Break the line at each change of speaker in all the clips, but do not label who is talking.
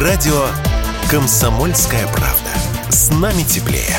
Радио «Комсомольская правда». С нами теплее.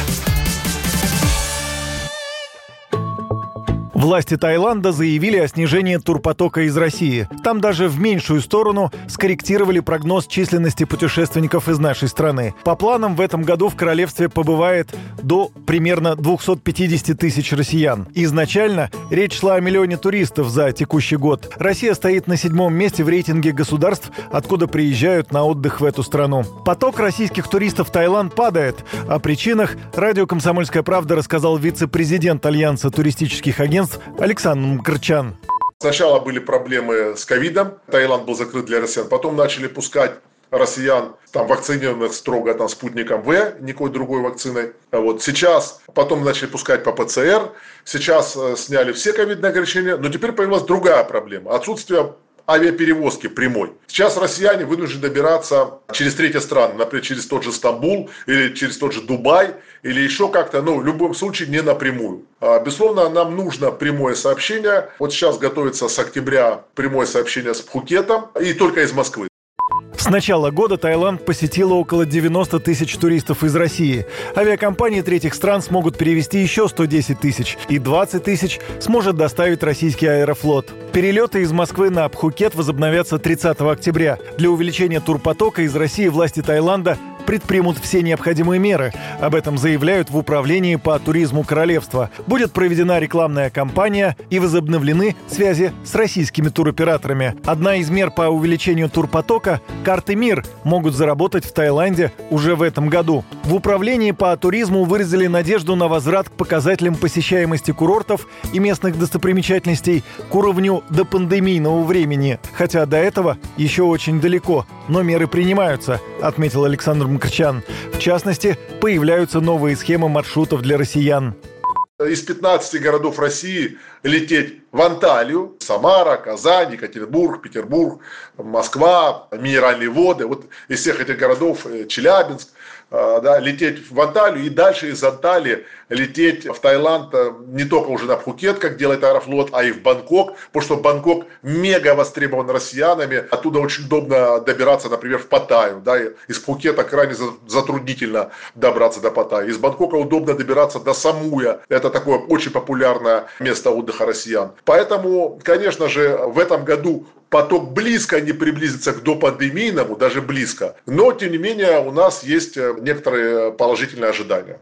Власти Таиланда заявили о снижении турпотока из России. Там даже в меньшую сторону скорректировали прогноз численности путешественников из нашей страны. По планам, в этом году в королевстве побывает до примерно 250 тысяч россиян. Изначально речь шла о миллионе туристов за текущий год. Россия стоит на седьмом месте в рейтинге государств, откуда приезжают на отдых в эту страну. Поток российских туристов в Таиланд падает. О причинах радио «Комсомольская правда» рассказал вице-президент Альянса туристических агентств Александр Мкрчан.
Сначала были проблемы с ковидом, Таиланд был закрыт для россиян, потом начали пускать россиян, там, вакцинированных строго там, спутником В, никакой другой вакциной. Вот. Сейчас, потом начали пускать по ПЦР, сейчас э, сняли все ковидные ограничения, но теперь появилась другая проблема. Отсутствие авиаперевозки прямой. Сейчас россияне вынуждены добираться через третьи страны, например, через тот же Стамбул или через тот же Дубай или еще как-то, но в любом случае не напрямую. А, безусловно, нам нужно прямое сообщение. Вот сейчас готовится с октября прямое сообщение с Пхукетом и только из Москвы.
С начала года Таиланд посетило около 90 тысяч туристов из России. Авиакомпании третьих стран смогут перевести еще 110 тысяч, и 20 тысяч сможет доставить российский аэрофлот. Перелеты из Москвы на Пхукет возобновятся 30 октября. Для увеличения турпотока из России власти Таиланда предпримут все необходимые меры. Об этом заявляют в Управлении по туризму королевства. Будет проведена рекламная кампания и возобновлены связи с российскими туроператорами. Одна из мер по увеличению турпотока – карты МИР могут заработать в Таиланде уже в этом году. В Управлении по туризму выразили надежду на возврат к показателям посещаемости курортов и местных достопримечательностей к уровню до пандемийного времени. Хотя до этого еще очень далеко, но меры принимаются, отметил Александр Мкрчан. В частности, появляются новые схемы маршрутов для россиян.
Из 15 городов России лететь в Анталию, Самара, Казань, Екатеринбург, Петербург, Москва, Минеральные воды. Вот из всех этих городов э, Челябинск – Э, да, лететь в Анталию и дальше из Анталии лететь в Таиланд э, не только уже на Пхукет, как делает Аэрофлот, а и в Бангкок, потому что Бангкок мега востребован россиянами, оттуда очень удобно добираться, например, в Паттайю, да, из Пхукета крайне затруднительно добраться до Паттайи, из Бангкока удобно добираться до Самуя, это такое очень популярное место отдыха россиян. Поэтому, конечно же, в этом году поток близко не приблизится к допандемийному, даже близко. Но, тем не менее, у нас есть э, некоторые положительные ожидания.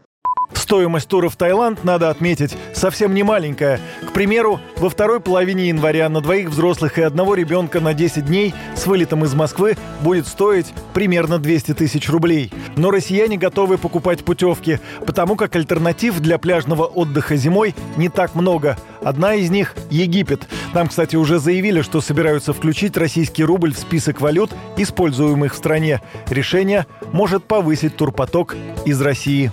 Стоимость тура в Таиланд, надо отметить, совсем не маленькая. К примеру, во второй половине января на двоих взрослых и одного ребенка на 10 дней с вылетом из Москвы будет стоить примерно 200 тысяч рублей. Но россияне готовы покупать путевки, потому как альтернатив для пляжного отдыха зимой не так много. Одна из них – Египет. Там, кстати, уже заявили, что собираются включить российский рубль в список валют, используемых в стране. Решение может повысить турпоток из России.